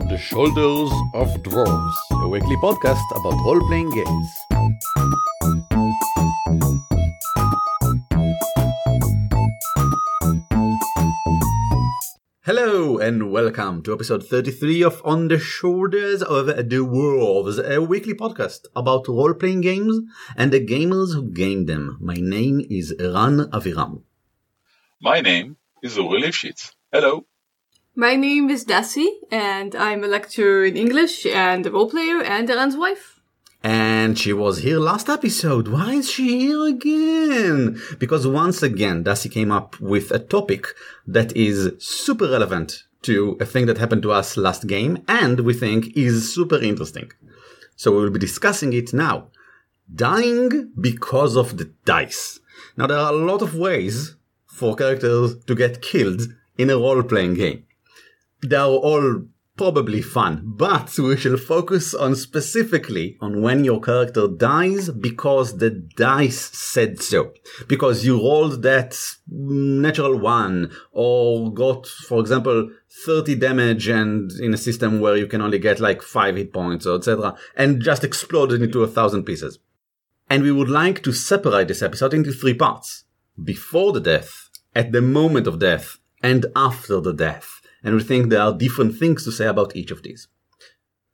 On the Shoulders of Dwarves, a weekly podcast about role playing games. Hello and welcome to episode 33 of On the Shoulders of the Dwarves, a weekly podcast about role playing games and the gamers who game them. My name is Eran Aviram. My name is Uri Lifshitz. Hello. My name is Dasi, and I'm a lecturer in English and a role player and Eran's wife. And she was here last episode. Why is she here again? Because once again, Dasi came up with a topic that is super relevant to a thing that happened to us last game and we think is super interesting. So we will be discussing it now. Dying because of the dice. Now there are a lot of ways for characters to get killed in a role-playing game. They are all probably fun, but we shall focus on specifically on when your character dies because the dice said so. Because you rolled that natural one or got, for example, 30 damage and in a system where you can only get like 5 hit points or etc. and just exploded into a thousand pieces. And we would like to separate this episode into three parts. Before the death, at the moment of death, and after the death and we think there are different things to say about each of these.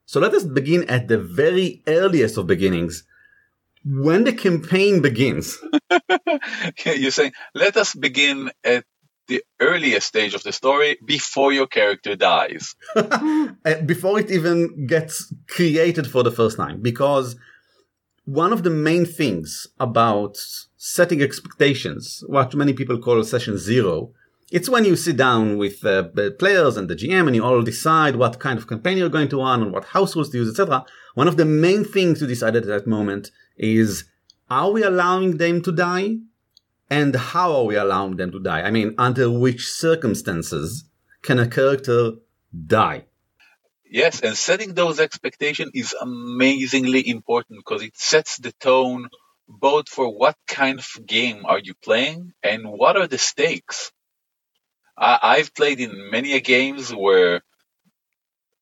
So let us begin at the very earliest of beginnings. When the campaign begins. You're saying, let us begin at the earliest stage of the story before your character dies. before it even gets created for the first time. Because one of the main things about setting expectations, what many people call session zero, it's when you sit down with uh, the players and the GM and you all decide what kind of campaign you're going to run and what house rules to use, etc. One of the main things to decide at that moment is are we allowing them to die? And how are we allowing them to die? I mean, under which circumstances can a character die? Yes, and setting those expectations is amazingly important because it sets the tone both for what kind of game are you playing and what are the stakes I, have played in many games where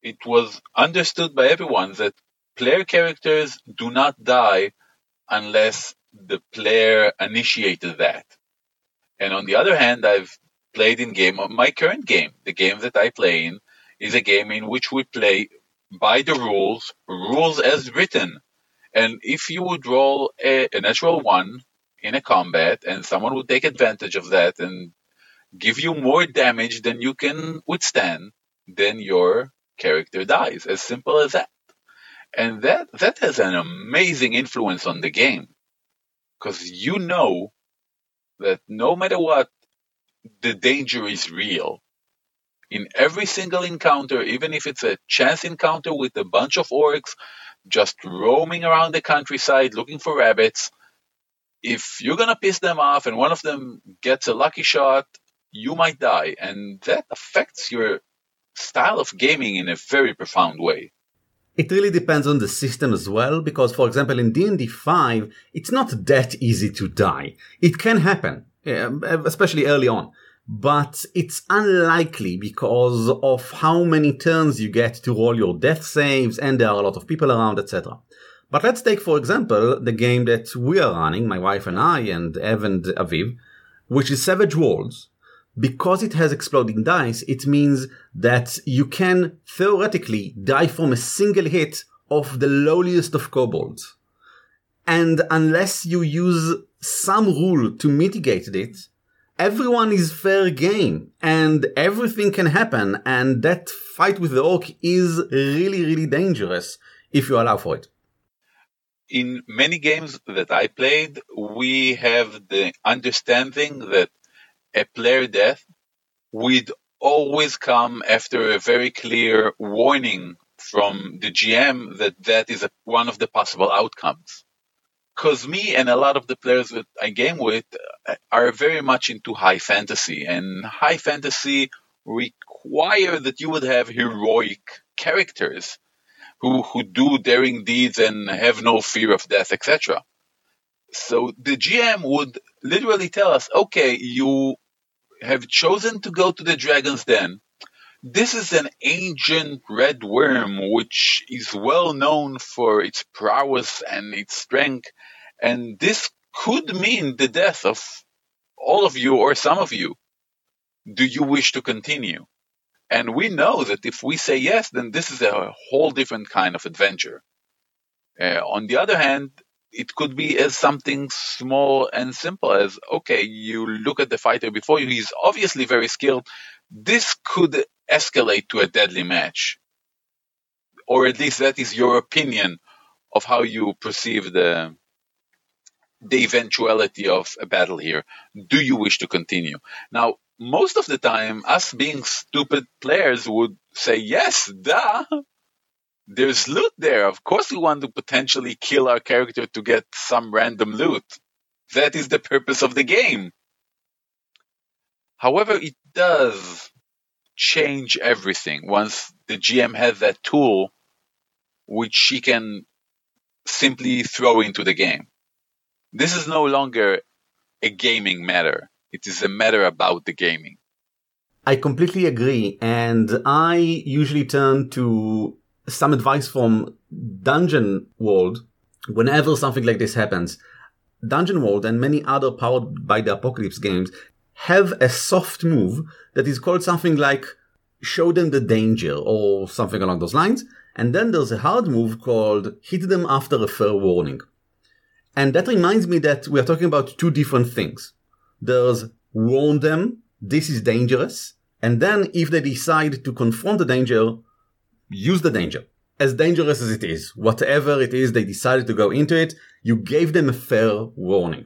it was understood by everyone that player characters do not die unless the player initiated that. And on the other hand, I've played in game my current game, the game that I play in, is a game in which we play by the rules, rules as written. And if you would roll a, a natural one in a combat and someone would take advantage of that and give you more damage than you can withstand, then your character dies. As simple as that. And that, that has an amazing influence on the game. Because you know that no matter what, the danger is real. In every single encounter, even if it's a chance encounter with a bunch of orcs just roaming around the countryside looking for rabbits, if you're gonna piss them off and one of them gets a lucky shot you might die, and that affects your style of gaming in a very profound way. It really depends on the system as well, because for example in D&D 5, it's not that easy to die. It can happen, eh, especially early on, but it's unlikely because of how many turns you get to roll your death saves and there are a lot of people around, etc. But let's take for example the game that we are running, my wife and I and Ev and Aviv, which is Savage Worlds, because it has exploding dice, it means that you can theoretically die from a single hit of the lowliest of kobolds. And unless you use some rule to mitigate it, everyone is fair game and everything can happen. And that fight with the orc is really, really dangerous if you allow for it. In many games that I played, we have the understanding that a player death would always come after a very clear warning from the GM that that is a, one of the possible outcomes. Because me and a lot of the players that I game with uh, are very much into high fantasy, and high fantasy require that you would have heroic characters who, who do daring deeds and have no fear of death, etc. So the GM would literally tell us, okay, you have chosen to go to the dragon's den. this is an ancient red worm which is well known for its prowess and its strength, and this could mean the death of all of you or some of you. Do you wish to continue? And we know that if we say yes, then this is a whole different kind of adventure. Uh, on the other hand, it could be as something small and simple as okay, you look at the fighter before you, he's obviously very skilled. This could escalate to a deadly match. Or at least that is your opinion of how you perceive the the eventuality of a battle here. Do you wish to continue? Now, most of the time, us being stupid players would say, yes, duh. There's loot there. Of course, we want to potentially kill our character to get some random loot. That is the purpose of the game. However, it does change everything once the GM has that tool which she can simply throw into the game. This is no longer a gaming matter. It is a matter about the gaming. I completely agree. And I usually turn to some advice from Dungeon World whenever something like this happens. Dungeon World and many other powered by the Apocalypse games have a soft move that is called something like show them the danger or something along those lines. And then there's a hard move called hit them after a fair warning. And that reminds me that we are talking about two different things. There's warn them, this is dangerous. And then if they decide to confront the danger, use the danger. As dangerous as it is, whatever it is they decided to go into it, you gave them a fair warning.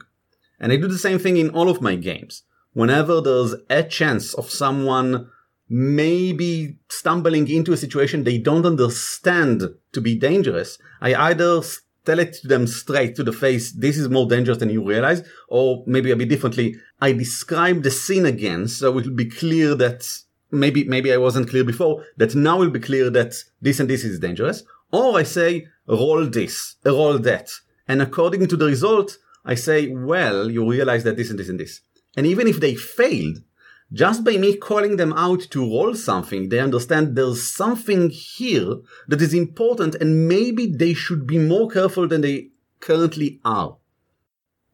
And I do the same thing in all of my games. Whenever there's a chance of someone maybe stumbling into a situation they don't understand to be dangerous, I either tell it to them straight to the face, this is more dangerous than you realize, or maybe a bit differently, I describe the scene again so it will be clear that maybe maybe I wasn't clear before, that now will be clear that this and this is dangerous. Or I say, roll this, roll that. And according to the result, I say, well, you realize that this and this and this. And even if they failed, just by me calling them out to roll something, they understand there's something here that is important and maybe they should be more careful than they currently are.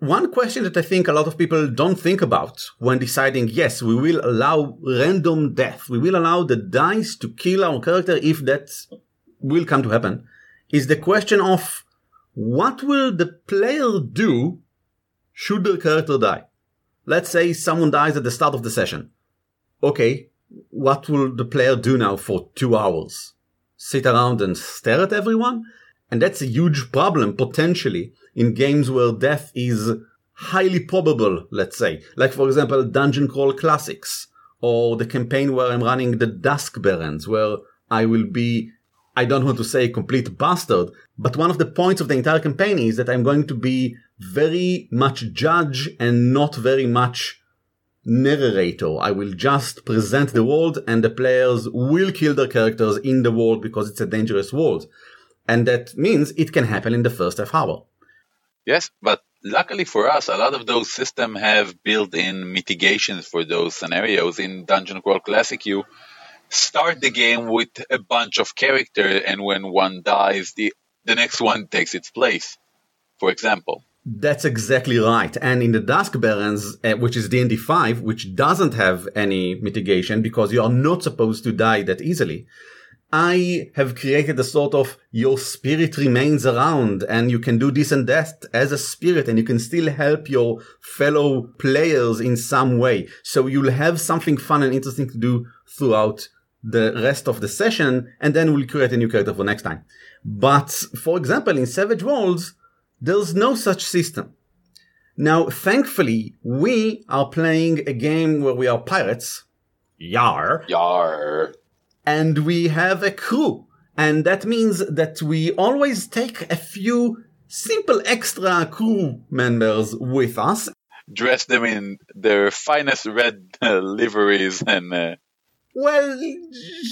One question that I think a lot of people don't think about when deciding, yes, we will allow random death, we will allow the dice to kill our character if that will come to happen, is the question of what will the player do should the character die? Let's say someone dies at the start of the session. Okay, what will the player do now for two hours? Sit around and stare at everyone? And that's a huge problem potentially in games where death is highly probable, let's say. Like for example, Dungeon Crawl Classics or the campaign where I'm running the Dusk Barons where I will be I don't want to say complete bastard, but one of the points of the entire campaign is that I'm going to be very much judge and not very much narrator. I will just present the world and the players will kill their characters in the world because it's a dangerous world. And that means it can happen in the first half hour. Yes, but luckily for us, a lot of those systems have built-in mitigations for those scenarios. In Dungeon Crawl Classic, you start the game with a bunch of characters, and when one dies, the the next one takes its place. For example. That's exactly right. And in the Dusk Barons, uh, which is D&D 5, which doesn't have any mitigation because you are not supposed to die that easily, I have created a sort of your spirit remains around and you can do this and that as a spirit and you can still help your fellow players in some way. So you'll have something fun and interesting to do throughout the rest of the session and then we'll create a new character for next time. But for example, in Savage Worlds, there's no such system. Now, thankfully, we are playing a game where we are pirates. Yar. Yar. And we have a crew. And that means that we always take a few simple extra crew members with us. Dress them in their finest red uh, liveries and. Uh... Well,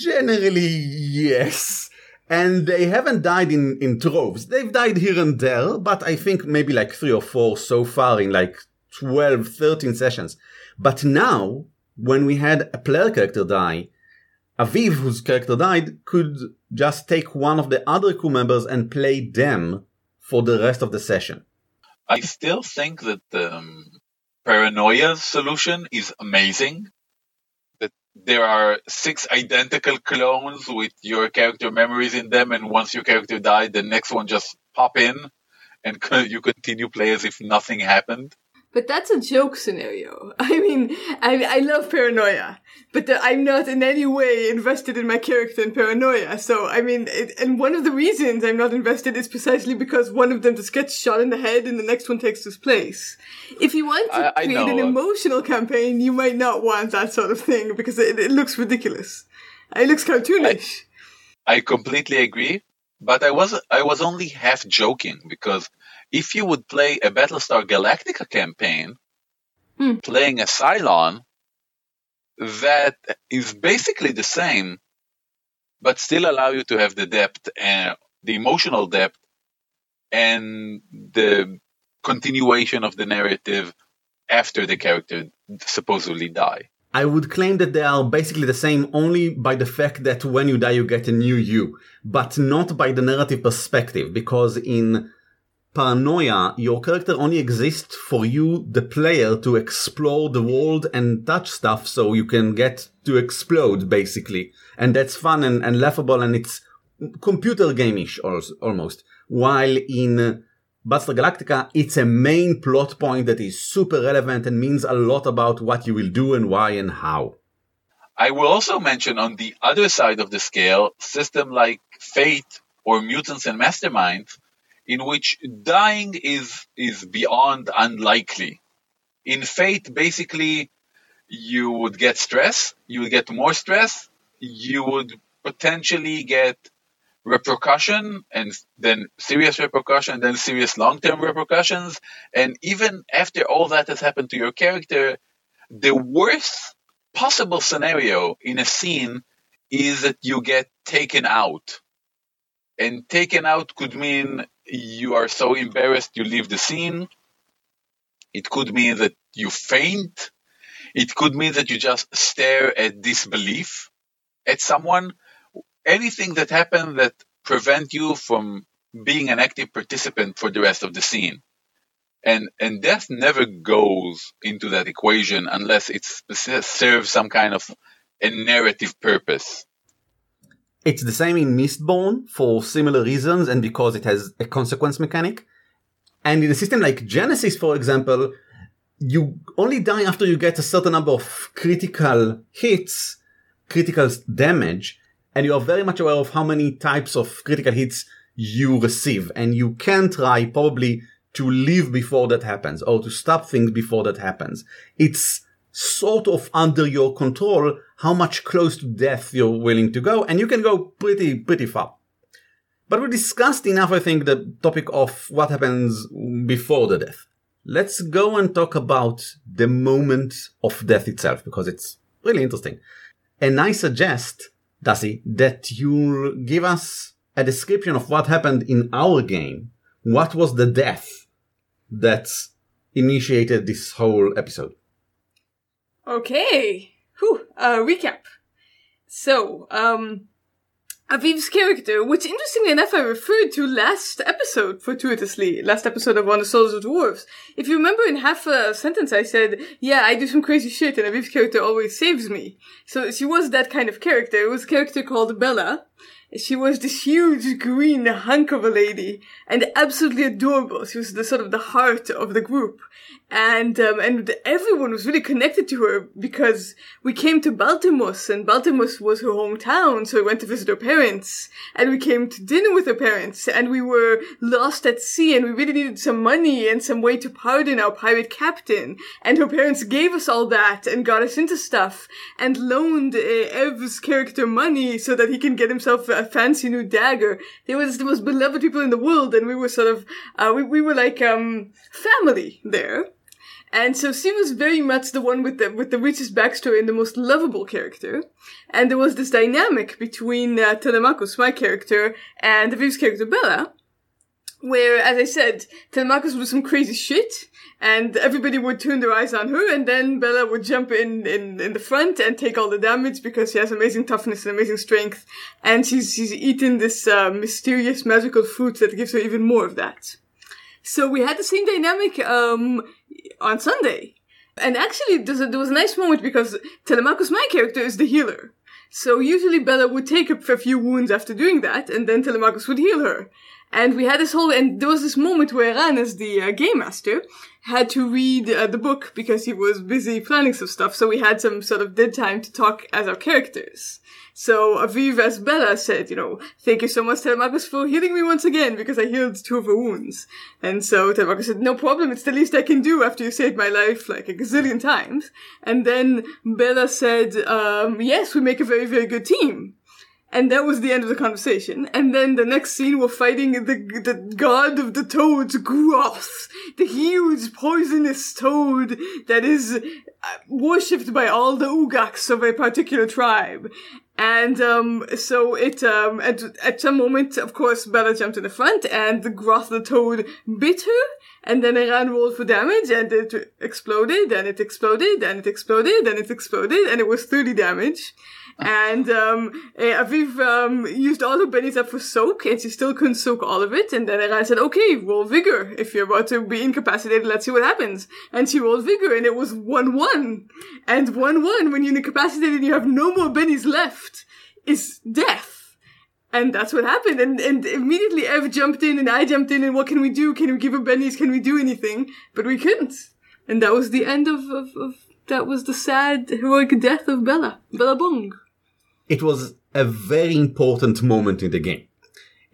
generally, yes and they haven't died in, in troves. They've died here and there, but I think maybe like three or four so far in like 12, 13 sessions. But now, when we had a player character die, Aviv, whose character died, could just take one of the other crew members and play them for the rest of the session. I still think that um, paranoia solution is amazing. That there are six identical clones with your character memories in them, and once your character died, the next one just pop in, and you continue play as if nothing happened. But that's a joke scenario. I mean, I, I love paranoia, but the, I'm not in any way invested in my character in paranoia. So, I mean, it, and one of the reasons I'm not invested is precisely because one of them just gets shot in the head and the next one takes his place. If you want to I, create an emotional campaign, you might not want that sort of thing because it, it looks ridiculous. It looks cartoonish. I, I completely agree, but I was I was only half joking because if you would play a Battlestar Galactica campaign, hmm. playing a Cylon, that is basically the same, but still allow you to have the depth and the emotional depth and the continuation of the narrative after the character supposedly die. I would claim that they are basically the same only by the fact that when you die you get a new you, but not by the narrative perspective, because in paranoia, your character only exists for you, the player, to explore the world and touch stuff so you can get to explode, basically. And that's fun and, and laughable and it's computer gameish almost. While in uh, Battlestar Galactica, it's a main plot point that is super relevant and means a lot about what you will do and why and how. I will also mention on the other side of the scale, system like Fate or Mutants and Masterminds in which dying is is beyond unlikely. In fate, basically, you would get stress, you would get more stress, you would potentially get repercussion and then serious repercussion, and then serious long-term repercussions. And even after all that has happened to your character, the worst possible scenario in a scene is that you get taken out. And taken out could mean you are so embarrassed you leave the scene. It could mean that you faint. It could mean that you just stare at disbelief at someone. Anything that happened that prevent you from being an active participant for the rest of the scene. And, and death never goes into that equation unless it serves some kind of a narrative purpose. It's the same in Mistborn for similar reasons and because it has a consequence mechanic. And in a system like Genesys, for example, you only die after you get a certain number of critical hits, critical damage, and you are very much aware of how many types of critical hits you receive. And you can try probably to leave before that happens or to stop things before that happens. It's sort of under your control how much close to death you're willing to go, and you can go pretty, pretty far. But we discussed enough, I think, the topic of what happens before the death. Let's go and talk about the moment of death itself, because it's really interesting. And I suggest, Dasi, that you give us a description of what happened in our game. What was the death that initiated this whole episode? Okay. Whew. Uh, recap. So, um, Aviv's character, which interestingly enough I referred to last episode fortuitously, last episode of On the Shoulders of Dwarves. If you remember in half a sentence I said, yeah, I do some crazy shit and Aviv's character always saves me. So she was that kind of character. It was a character called Bella. She was this huge green hunk of a lady and absolutely adorable. She was the sort of the heart of the group and um, and everyone was really connected to her because we came to Baltimore, and Baltimore was her hometown, so we went to visit her parents, and we came to dinner with her parents, and we were lost at sea, and we really needed some money and some way to pardon our pirate captain, and her parents gave us all that and got us into stuff, and loaned uh, Ev's character money so that he can get himself a fancy new dagger. They were the most beloved people in the world, and we were sort of uh, we we were like um family there. And so she was very much the one with the with the richest backstory and the most lovable character. And there was this dynamic between uh, Telemachus, my character, and Aviv's character Bella, where, as I said, Telemachus would do some crazy shit, and everybody would turn their eyes on her, and then Bella would jump in, in, in the front and take all the damage because she has amazing toughness and amazing strength, and she's, she's eaten this uh, mysterious magical fruit that gives her even more of that. So we had the same dynamic um, on Sunday. And actually, there was, a, there was a nice moment because Telemachus, my character, is the healer. So usually Bella would take a few wounds after doing that, and then Telemachus would heal her. And we had this whole, and there was this moment where Eran, as the uh, game master, had to read uh, the book because he was busy planning some stuff. So we had some sort of dead time to talk as our characters. So Aviv, as Bella said, you know, thank you so much, Telemachus, for healing me once again because I healed two of her wounds. And so Telemachus said, no problem, it's the least I can do after you saved my life like a gazillion times. And then Bella said, um, yes, we make a very, very good team. And that was the end of the conversation. And then the next scene, we're fighting the, the god of the toads, Groth, the huge poisonous toad that is uh, worshipped by all the Ugaks of a particular tribe. And um, so it um, at at some moment, of course, Bella jumped in the front, and the Groth the Toad bit her, and then Eran rolled for damage, and it exploded, and it exploded, and it exploded, and it exploded, and it was thirty damage and um, eh, Aviv um, used all her bennies up for soak, and she still couldn't soak all of it. And then Eran said, "Okay, roll vigor. If you're about to be incapacitated, let's see what happens." And she rolled vigor, and it was one one. And one one when you're incapacitated you have no more bennies left is death. And that's what happened. And and immediately Ev jumped in, and I jumped in. And what can we do? Can we give her bennies? Can we do anything? But we couldn't. And that was the end of, of, of that was the sad heroic death of Bella. Bella Bung it was a very important moment in the game.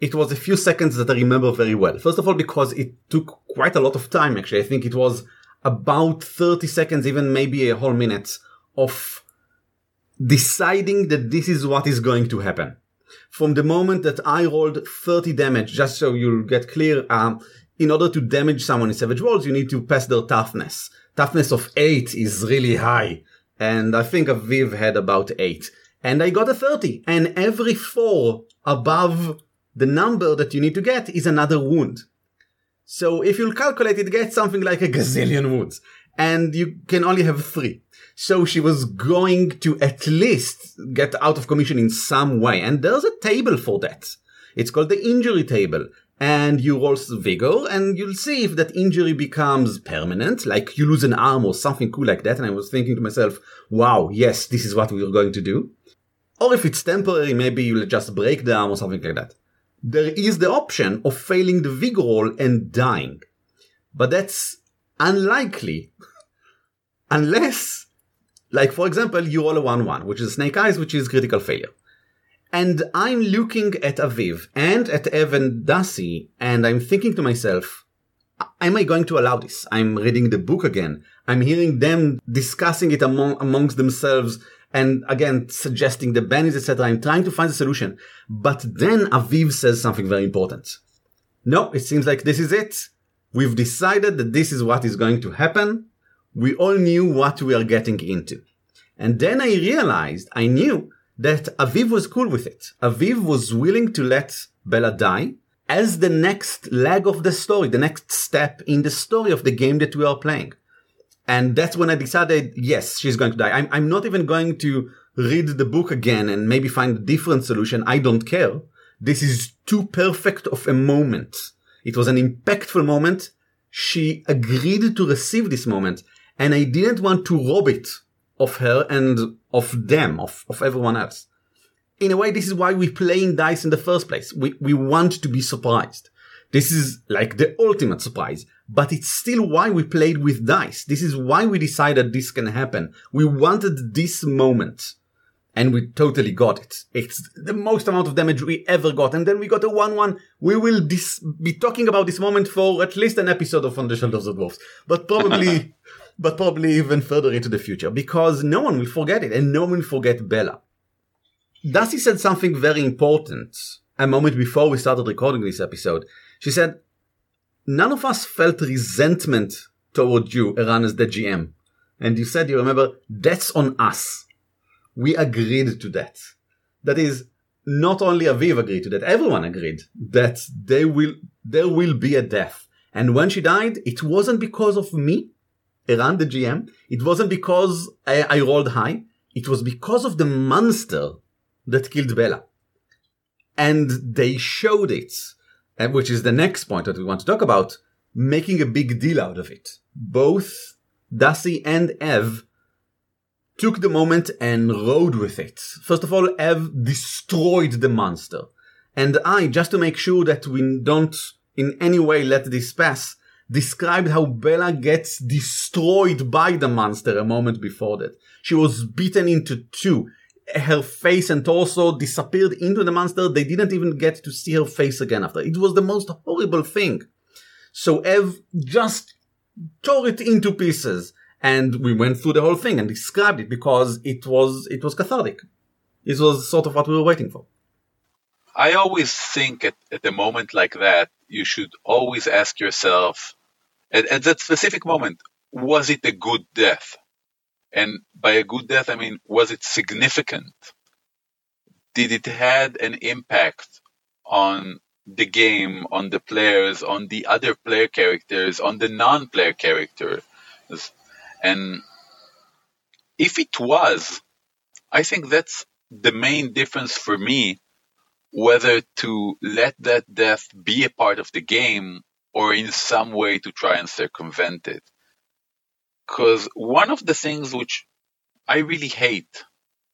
It was a few seconds that I remember very well. First of all, because it took quite a lot of time, actually. I think it was about 30 seconds, even maybe a whole minute of deciding that this is what is going to happen. From the moment that I rolled 30 damage, just so you'll get clear, um, in order to damage someone in Savage Worlds, you need to pass their toughness. Toughness of 8 is really high. And I think Aviv had about 8 and I got a 30. And every four above the number that you need to get is another wound. So if you'll calculate it, gets something like a gazillion wounds. And you can only have three. So she was going to at least get out of commission in some way. And there's a table for that. It's called the injury table. And you roll vigor and you'll see if that injury becomes permanent, like you lose an arm or something cool like that. And I was thinking to myself, wow, yes, this is what we are going to do. Or if it's temporary, maybe you'll just break the arm or something like that. There is the option of failing the vigor roll and dying. But that's unlikely. Unless, like for example, you roll a 1-1, which is snake eyes, which is critical failure. And I'm looking at Aviv and at Evan Darcy, and I'm thinking to myself, am I going to allow this? I'm reading the book again. I'm hearing them discussing it among, amongst themselves and again suggesting the bennies, etc. I'm trying to find a solution. But then Aviv says something very important. No, it seems like this is it. We've decided that this is what is going to happen. We all knew what we are getting into. And then I realized, I knew that Aviv was cool with it. Aviv was willing to let Bella die as the next leg of the story, the next step in the story of the game that we are playing. And that's when I decided, yes, she's going to die. I'm, I'm not even going to read the book again and maybe find a different solution. I don't care. This is too perfect of a moment. It was an impactful moment. She agreed to receive this moment and I didn't want to rob it of her and of them, of, of everyone else. In a way, this is why we play in dice in the first place. We, we want to be surprised. This is like the ultimate surprise, but it's still why we played with dice. This is why we decided this can happen. We wanted this moment and we totally got it. It's the most amount of damage we ever got. And then we got a 1-1. We will dis- be talking about this moment for at least an episode of On the Shoulders of Dwarfs, but probably, but probably even further into the future because no one will forget it and no one will forget Bella. Darcy said something very important a moment before we started recording this episode. She said, none of us felt resentment toward you, Eran, as the GM. And you said, you remember, that's on us. We agreed to that. That is, not only Aviv agreed to that, everyone agreed that they will there will be a death. And when she died, it wasn't because of me, Eran the GM. It wasn't because I, I rolled high. It was because of the monster that killed Bella. And they showed it, uh, which is the next point that we want to talk about, making a big deal out of it. Both Darcy and Ev took the moment and rode with it. First of all, Ev destroyed the monster. And I, just to make sure that we don't in any way let this pass, described how Bella gets destroyed by the monster a moment before that. She was beaten into two. Her face and torso disappeared into the monster. They didn't even get to see her face again after. It was the most horrible thing. So Ev just tore it into pieces. And we went through the whole thing and described it because it was, it was cathartic. This was sort of what we were waiting for. I always think at, at a moment like that, you should always ask yourself, at, at that specific moment, was it a good death? And by a good death, I mean, was it significant? Did it had an impact on the game, on the players, on the other player characters, on the non-player characters? And if it was, I think that's the main difference for me whether to let that death be a part of the game or in some way to try and circumvent it. Because one of the things which I really hate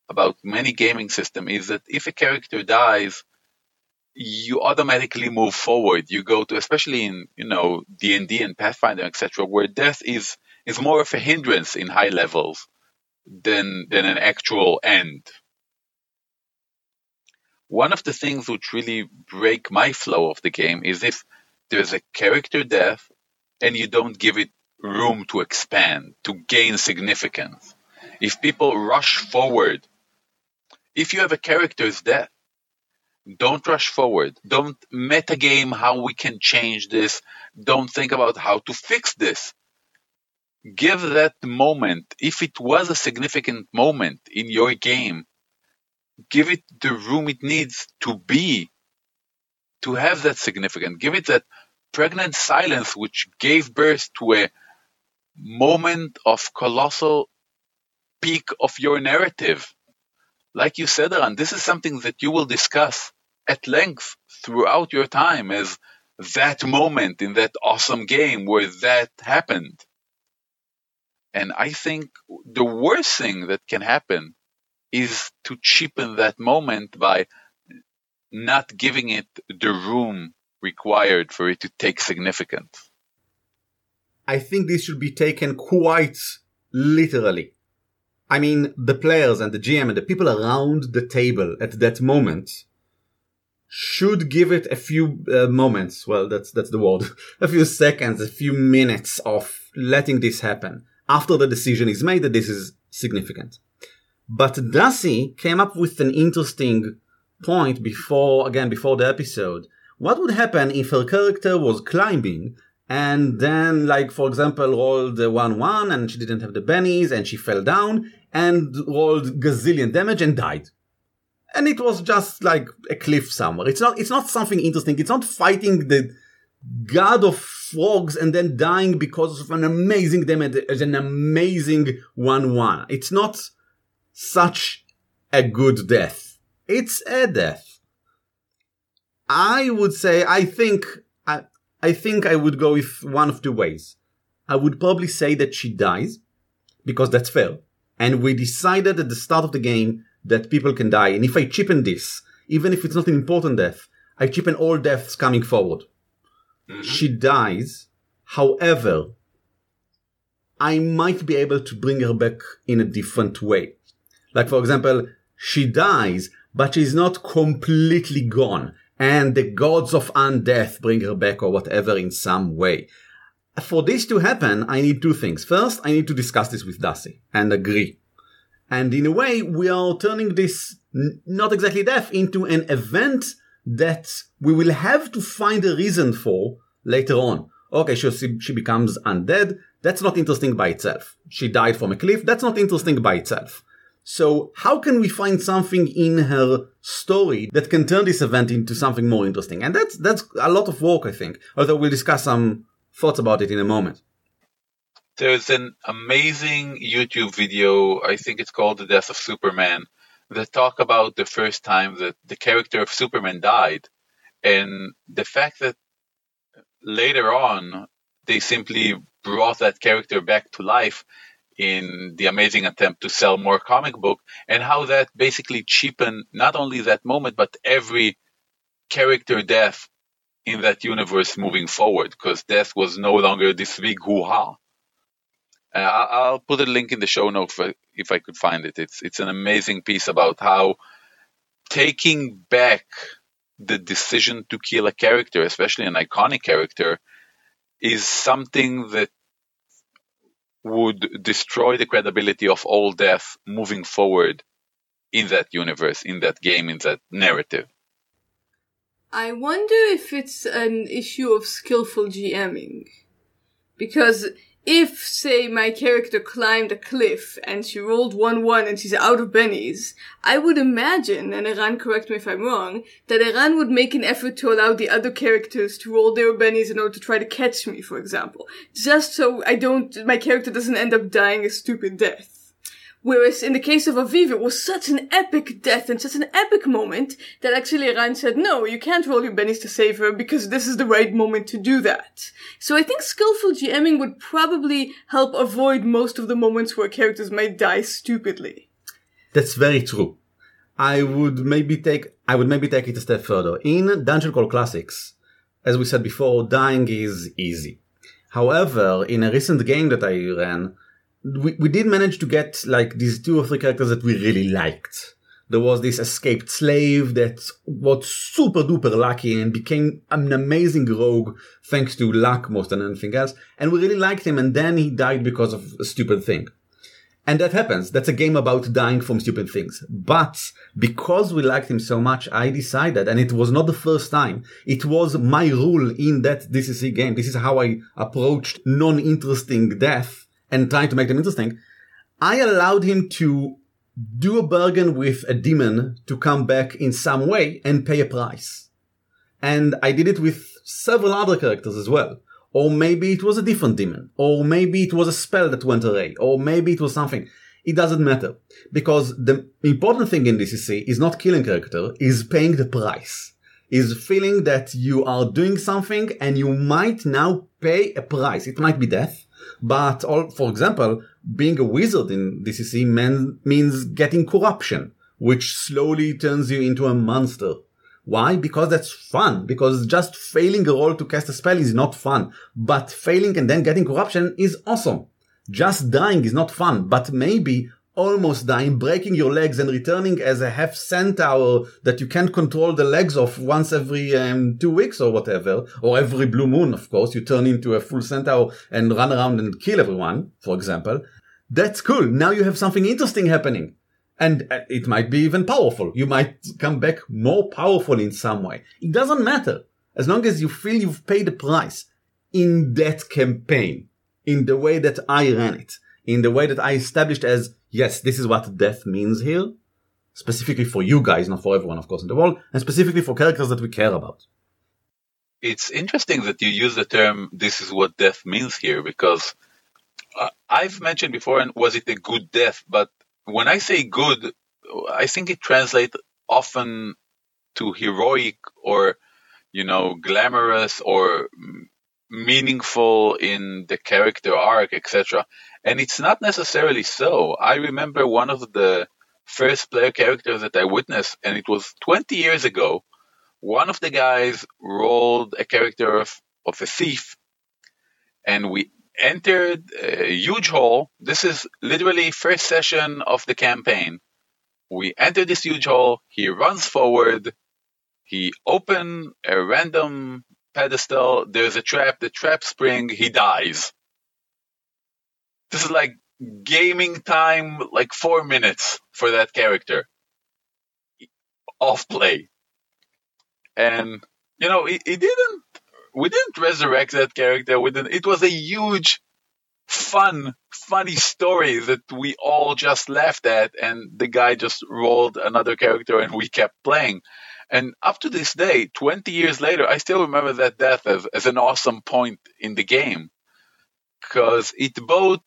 about many gaming system is that if a character dies, you automatically move forward. You go to, especially in you know D and D and Pathfinder, etc., where death is is more of a hindrance in high levels than than an actual end one of the things which really break my flow of the game is if there's a character death and you don't give it room to expand, to gain significance. If people rush forward, if you have a character's death, don't rush forward. Don't metagame how we can change this. Don't think about how to fix this. Give that moment, if it was a significant moment in your game, give it the room it needs to be, to have that significance. Give it that pregnant silence which gave birth to a moment of colossal peak of your narrative. Like you said, Eran, this is something that you will discuss at length throughout your time as that moment in that awesome game where that happened. And I think the worst thing that can happen is to cheapen that moment by not giving it the room required for it to take significance. I think this should be taken quite literally. I mean, the players and the GM and the people around the table at that moment should give it a few uh, moments. Well, that's, that's the word. a few seconds, a few minutes of letting this happen after the decision is made that this is significant. But Darcy came up with an interesting point before, again, before the episode. What would happen if her character was climbing and then, like, for example, rolled a 1-1 and she didn't have the bennies and she fell down and rolled gazillion damage and died. And it was just like a cliff somewhere. It's not, it's not something interesting. It's not fighting the god of frogs and then dying because of an amazing damage, an amazing 1-1. It's not, such a good death. It's a death. I would say, I think, I, I think I would go with one of two ways. I would probably say that she dies, because that's fair. And we decided at the start of the game that people can die. And if I cheapen this, even if it's not an important death, I cheapen all deaths coming forward. Mm-hmm. She dies. However, I might be able to bring her back in a different way. Like, for example, she dies, but she's not completely gone. And the gods of undeath bring her back or whatever in some way. For this to happen, I need two things. First, I need to discuss this with Darcy and agree. And in a way, we are turning this n- not exactly death into an event that we will have to find a reason for later on. Okay, so she, she becomes undead. That's not interesting by itself. She died from a cliff. That's not interesting by itself. So how can we find something in her story that can turn this event into something more interesting? And that's that's a lot of work, I think. Although we'll discuss some thoughts about it in a moment. There's an amazing YouTube video, I think it's called The Death of Superman, that talk about the first time that the character of Superman died and the fact that later on they simply brought that character back to life in the amazing attempt to sell more comic book and how that basically cheapened not only that moment but every character death in that universe moving forward because death was no longer this big hoo-ha. Uh, I'll put a link in the show note for, if I could find it. It's it's an amazing piece about how taking back the decision to kill a character, especially an iconic character, is something that would destroy the credibility of all death moving forward in that universe, in that game, in that narrative. I wonder if it's an issue of skillful GMing. Because if, say, my character climbed a cliff and she rolled 1-1 and she's out of bennies, I would imagine, and Eran correct me if I'm wrong, that Eran would make an effort to allow the other characters to roll their bennies in order to try to catch me, for example. Just so I don't, my character doesn't end up dying a stupid death. Whereas in the case of Aviv, it was such an epic death and such an epic moment that actually Eran said, no, you can't roll your bennies to save her because this is the right moment to do that. So I think skillful GMing would probably help avoid most of the moments where characters might die stupidly. That's very true. I would maybe take, I would maybe take it a step further. In Dungeon Crawl Classics, as we said before, dying is easy. However, in a recent game that I ran, we, we did manage to get like these two or three characters that we really liked. There was this escaped slave that was super duper lucky and became an amazing rogue thanks to luck more than anything else. And we really liked him and then he died because of a stupid thing. And that happens. That's a game about dying from stupid things. But because we liked him so much, I decided, and it was not the first time, it was my rule in that DCC game. This is how I approached non-interesting death and trying to make them interesting, I allowed him to do a bargain with a demon to come back in some way and pay a price. And I did it with several other characters as well. Or maybe it was a different demon. Or maybe it was a spell that went away. Or maybe it was something. It doesn't matter. Because the important thing in DCC is not killing character, is paying the price. Is feeling that you are doing something and you might now pay a price. It might be death. But all, for example, being a wizard in DCC man, means getting corruption, which slowly turns you into a monster. Why? Because that's fun. Because just failing a roll to cast a spell is not fun. But failing and then getting corruption is awesome. Just dying is not fun, but maybe almost dying, breaking your legs and returning as a half centaur that you can't control the legs of once every um, two weeks or whatever, or every blue moon, of course, you turn into a full centaur and run around and kill everyone, for example. That's cool. Now you have something interesting happening. And uh, it might be even powerful. You might come back more powerful in some way. It doesn't matter. As long as you feel you've paid the price in that campaign, in the way that I ran it, in the way that I established as yes, this is what death means here, specifically for you guys, not for everyone, of course, in the world, and specifically for characters that we care about. It's interesting that you use the term "this is what death means here" because uh, I've mentioned before, and was it a good death? But when I say good, I think it translates often to heroic or you know glamorous or meaningful in the character arc, etc. And it's not necessarily so. I remember one of the first player characters that I witnessed, and it was 20 years ago. One of the guys rolled a character of, of a thief, and we entered a huge hall. This is literally first session of the campaign. We enter this huge hall. He runs forward. He open a random pedestal. There's a trap. The trap spring. He dies this is like gaming time, like four minutes for that character off play. And, you know, it, didn't, we didn't resurrect that character. We didn't, it was a huge, fun funny story that we all just laughed at, and the guy just rolled another character, and we kept playing. And up to this day, 20 years later, I still remember that death as, as an awesome point in the game because it both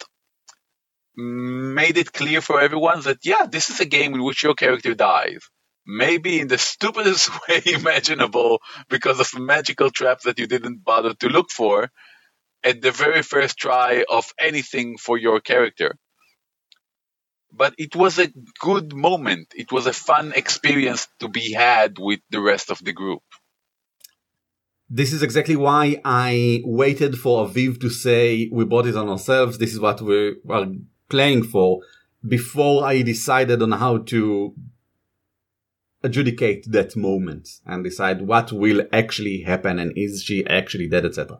made it clear for everyone that, yeah, this is a game in which your character dies. Maybe in the stupidest way imaginable because of a magical traps that you didn't bother to look for at the very first try of anything for your character. But it was a good moment. It was a fun experience to be had with the rest of the group. This is exactly why I waited for Aviv to say we bought it on ourselves. This is what we are playing for before I decided on how to adjudicate that moment and decide what will actually happen and is she actually dead, etc.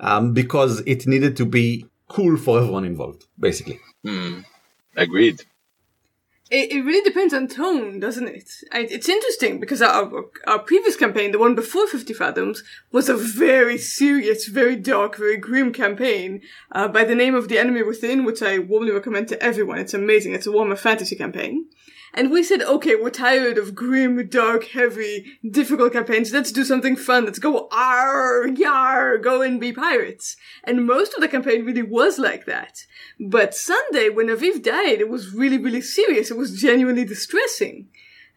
Um, because it needed to be cool for everyone involved, basically. Hmm. Agreed. It, it really depends on tone, doesn't it? It's interesting because our, our previous campaign, the one before 50 Fathoms, was a very serious, very dark, very grim campaign uh, by the name of The Enemy Within, which I warmly recommend to everyone. It's amazing. It's a Warhammer Fantasy campaign. And we said, okay, we're tired of grim, dark, heavy, difficult campaigns. Let's do something fun. Let's go ar, yar, go and be pirates. And most of the campaign really was like that. But Sunday, when Aviv died, it was really, really serious. It was genuinely distressing.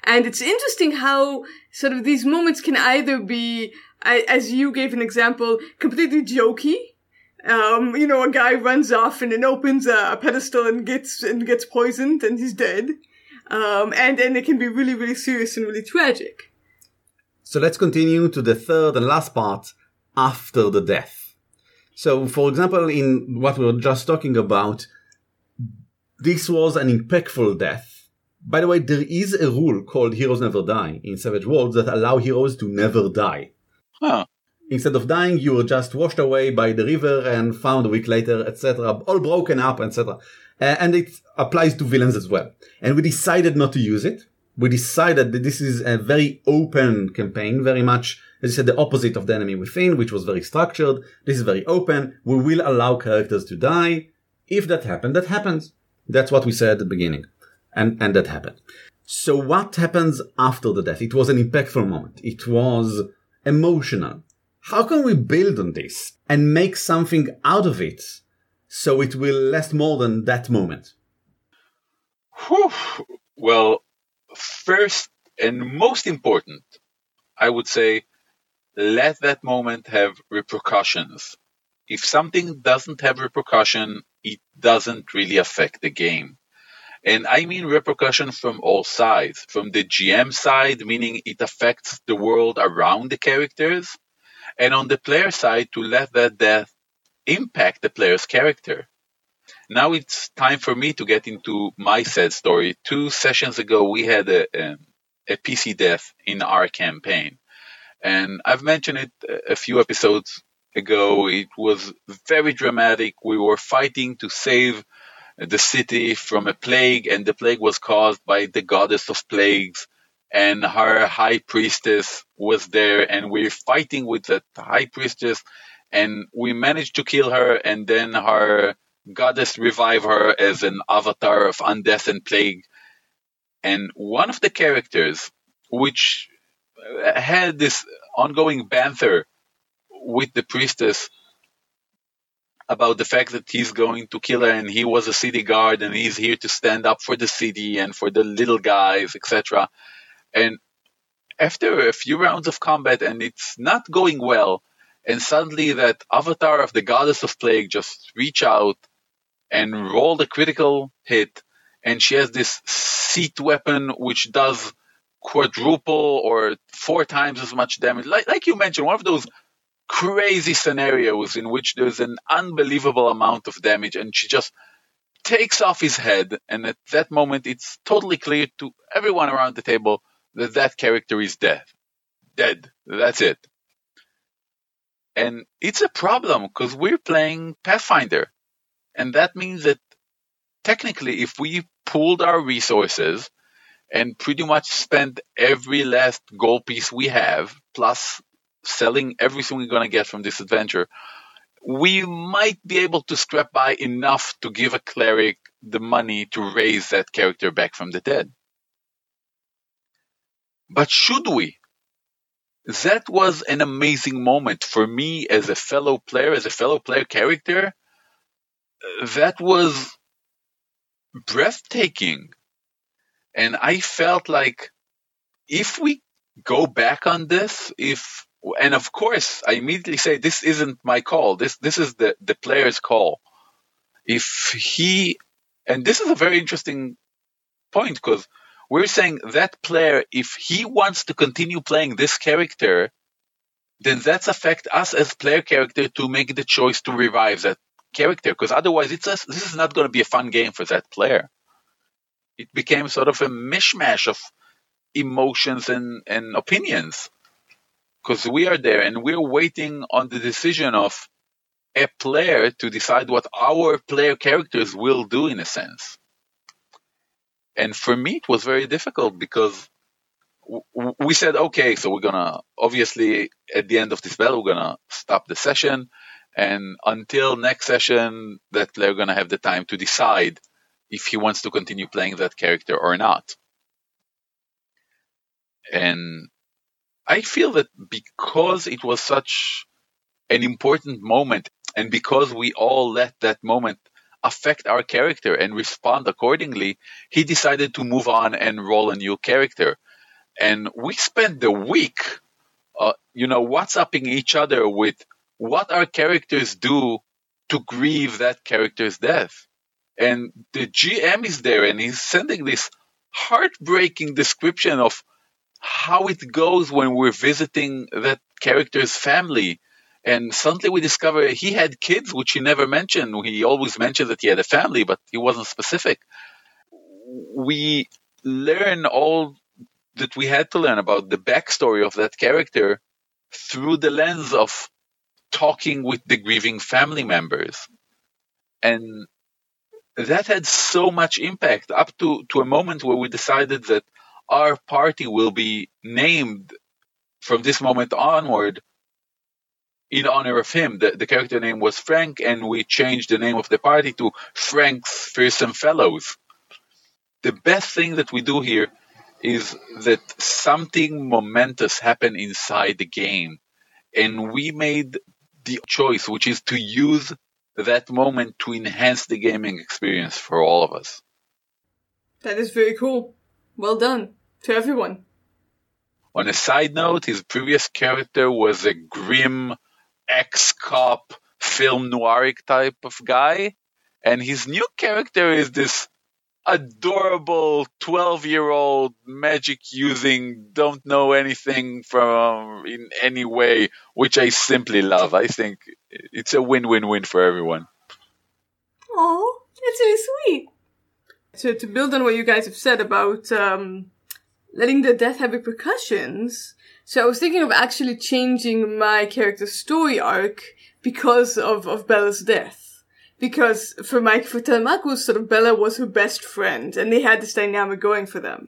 And it's interesting how sort of these moments can either be, as you gave an example, completely jokey, um, you know, a guy runs off and then opens a pedestal and gets and gets poisoned and he's dead. Um, and then it can be really, really serious and really tragic. So let's continue to the third and last part after the death. So, for example, in what we were just talking about, this was an impactful death. By the way, there is a rule called Heroes Never Die in Savage Worlds that allow heroes to never die. Huh. Instead of dying, you were just washed away by the river and found a week later, etc., all broken up, etc. Uh, and it applies to villains as well. And we decided not to use it. We decided that this is a very open campaign, very much, as I said, the opposite of the enemy within, which was very structured. This is very open. We will allow characters to die. If that happened, that happens. That's what we said at the beginning. And, and that happened. So what happens after the death? It was an impactful moment. It was emotional. How can we build on this and make something out of it so it will last more than that moment? Whew. Well, first and most important, I would say let that moment have repercussions. If something doesn't have repercussion, it doesn't really affect the game. And I mean repercussion from all sides. From the GM side, meaning it affects the world around the characters, and on the player side, to let that death impact the player's character. Now it's time for me to get into my sad story. Two sessions ago, we had a, um, a, a PC death in our campaign. And I've mentioned it a few episodes ago. It was very dramatic. We were fighting to save the city from a plague, and the plague was caused by the goddess of plagues. And her high priestess was there, and we're fighting with the high priestess and we managed to kill her, and then her goddess revived her as an avatar of undeath and plague. And one of the characters, which uh, had this ongoing banter with the priestess about the fact that he's going to kill her and he was a city guard and he's here to stand up for the city and for the little guys, etc. And after a few rounds of combat and it's not going well, and suddenly that avatar of the goddess of plague just reach out and roll the critical hit and she has this seat weapon which does quadruple or four times as much damage like, like you mentioned one of those crazy scenarios in which there's an unbelievable amount of damage and she just takes off his head and at that moment it's totally clear to everyone around the table that that character is dead. Dead. That's it. And it's a problem because we're playing Pathfinder. And that means that technically, if we pooled our resources and pretty much spent every last gold piece we have, plus selling everything we're going to get from this adventure, we might be able to scrap by enough to give a cleric the money to raise that character back from the dead. But should we? That was an amazing moment for me as a fellow player, as a fellow player character. That was breathtaking. And I felt like if we go back on this, if and of course I immediately say this isn't my call. This this is the, the player's call. If he and this is a very interesting point because we're saying that player, if he wants to continue playing this character, then that's affect us as player character to make the choice to revive that character because otherwise it's a, this is not going to be a fun game for that player. It became sort of a mishmash of emotions and, and opinions because we are there and we're waiting on the decision of a player to decide what our player characters will do in a sense. And for me, it was very difficult because we said, okay, so we're gonna obviously at the end of this battle, we're gonna stop the session, and until next session, that player gonna have the time to decide if he wants to continue playing that character or not. And I feel that because it was such an important moment, and because we all let that moment affect our character and respond accordingly, he decided to move on and roll a new character. And we spent the week, uh, you know, WhatsApping each other with what our characters do to grieve that character's death. And the GM is there and he's sending this heartbreaking description of how it goes when we're visiting that character's family. And suddenly we discover he had kids, which he never mentioned. He always mentioned that he had a family, but he wasn't specific. We learn all that we had to learn about the backstory of that character through the lens of talking with the grieving family members. And that had so much impact up to, to a moment where we decided that our party will be named from this moment onward in honor of him. The, the character name was Frank, and we changed the name of the party to Frank's Fearsome Fellows. The best thing that we do here is that something momentous happened inside the game, and we made the choice, which is to use that moment to enhance the gaming experience for all of us. That is very cool. Well done to everyone. On a side note, his previous character was a grim ex-cop film noiric type of guy, and his new character is this adorable 12 year old magic using don't know anything from in any way which i simply love. I think it's a win-win-win for everyone. Oh that's really sweet. So to build on what you guys have said about um, letting the death have repercussions. So I was thinking of actually changing my character's story arc because of, of Bella's death. Because for Mike, for Telemachus, sort of Bella was her best friend, and they had this dynamic going for them.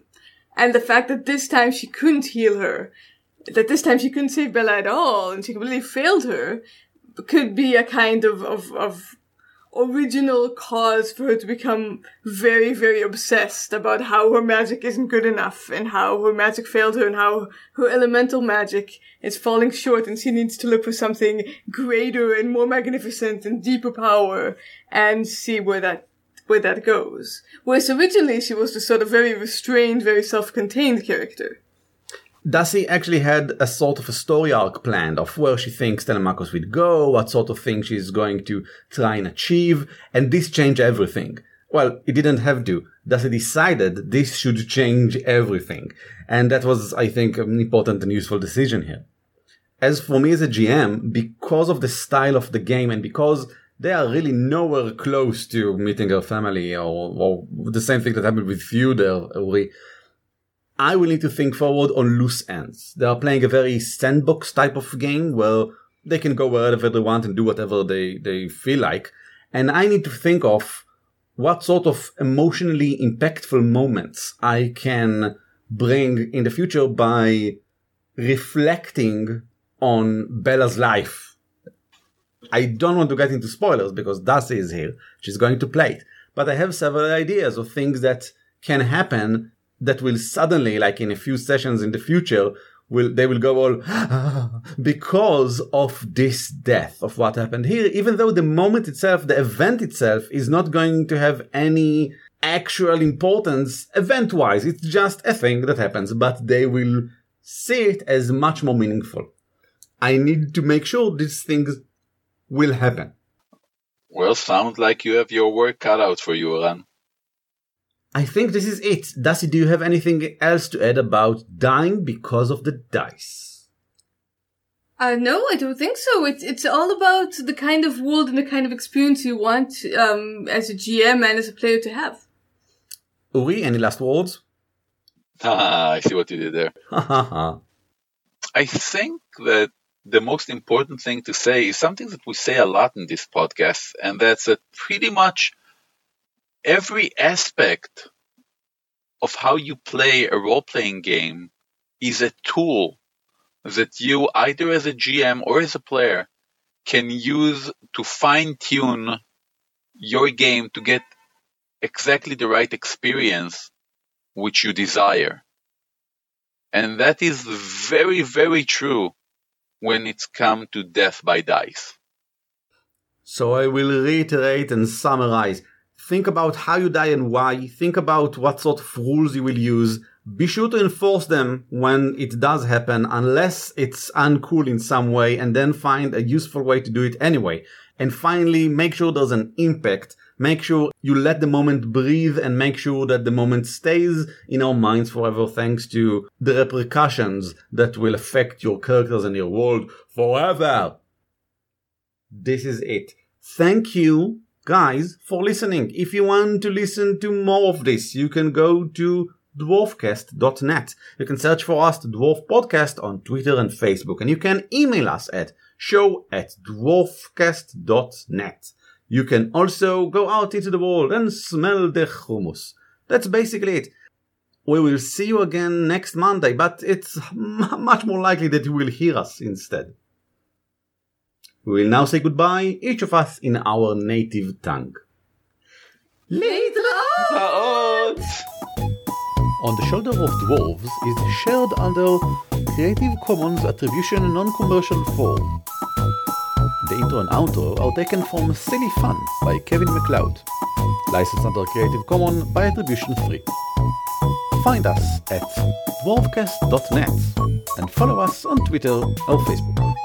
And the fact that this time she couldn't heal her, that this time she couldn't save Bella at all, and she completely failed her, could be a kind of, of, of original cause for her to become very, very obsessed about how her magic isn't good enough and how her magic failed her and how her elemental magic is falling short and she needs to look for something greater and more magnificent and deeper power and see where that where that goes. Whereas originally she was the sort of very restrained, very self-contained character. Darcy actually had a sort of a story arc planned of where she thinks Telemachus would go, what sort of thing she's going to try and achieve, and this changed everything. Well, it didn't have to. Darcy decided this should change everything. And that was, I think, an important and useful decision here. As for me as a GM, because of the style of the game and because they are really nowhere close to meeting her family or, or the same thing that happened with you there, Uri, I will need to think forward on loose ends. They are playing a very sandbox type of game where they can go wherever they want and do whatever they, they feel like. And I need to think of what sort of emotionally impactful moments I can bring in the future by reflecting on Bella's life. I don't want to get into spoilers because Darcy is here. She's going to play it. But I have several ideas of things that can happen that will suddenly, like in a few sessions in the future, will they will go all because of this death of what happened here even though the moment itself the event itself is not going to have any actual importance event wise it's just a thing that happens but they will see it as much more meaningful. I need to make sure these things will happen. Well sounds like you have your work cut out for you Eran. I think this is it. Darcy, do you have anything else to add about dying because of the dice? Uh, no, I don't think so. It's it's all about the kind of world and the kind of experience you want um, as a GM and as a player to have. Uri, any last words? Ah, I see what you did there. I think that the most important thing to say is something that we say a lot in this podcast, and that's that pretty much every aspect of how you play a role playing game is a tool that you, either as a GM or as a player, can use to fine tune your game to get exactly the right experience which you desire. And that is very, very true when it's come to death by dice. So I will reiterate and summarize. Think about how you die and why. Think about what sort of rules you will use. Be sure to enforce them when it does happen, unless it's uncool in some way, and then find a useful way to do it anyway. And finally, make sure there's an impact. Make sure you let the moment breathe and make sure that the moment stays in our minds forever thanks to the repercussions that will affect your characters and your world forever. This is it. Thank you guys for listening. If you want to listen to more of this, you can go to dwarfcast.net. You can search for us, the Dwarf Podcast, on Twitter and Facebook, and you can email us at show at dwarfcast.net. You can also go out into the world and smell the hummus. That's basically it. We will see you again next Monday, but it's m- much more likely that you will hear us instead. We will now say goodbye, each of us in our native tongue. Later! On the Shoulder of Dwarves is shared under Creative Commons Attribution Non-Commercial Form. The intro and outro are taken from Silly Fun by Kevin MacLeod, licensed under Creative Commons by Attribution Free. Find us at dwarfcast.net and follow us on Twitter or Facebook.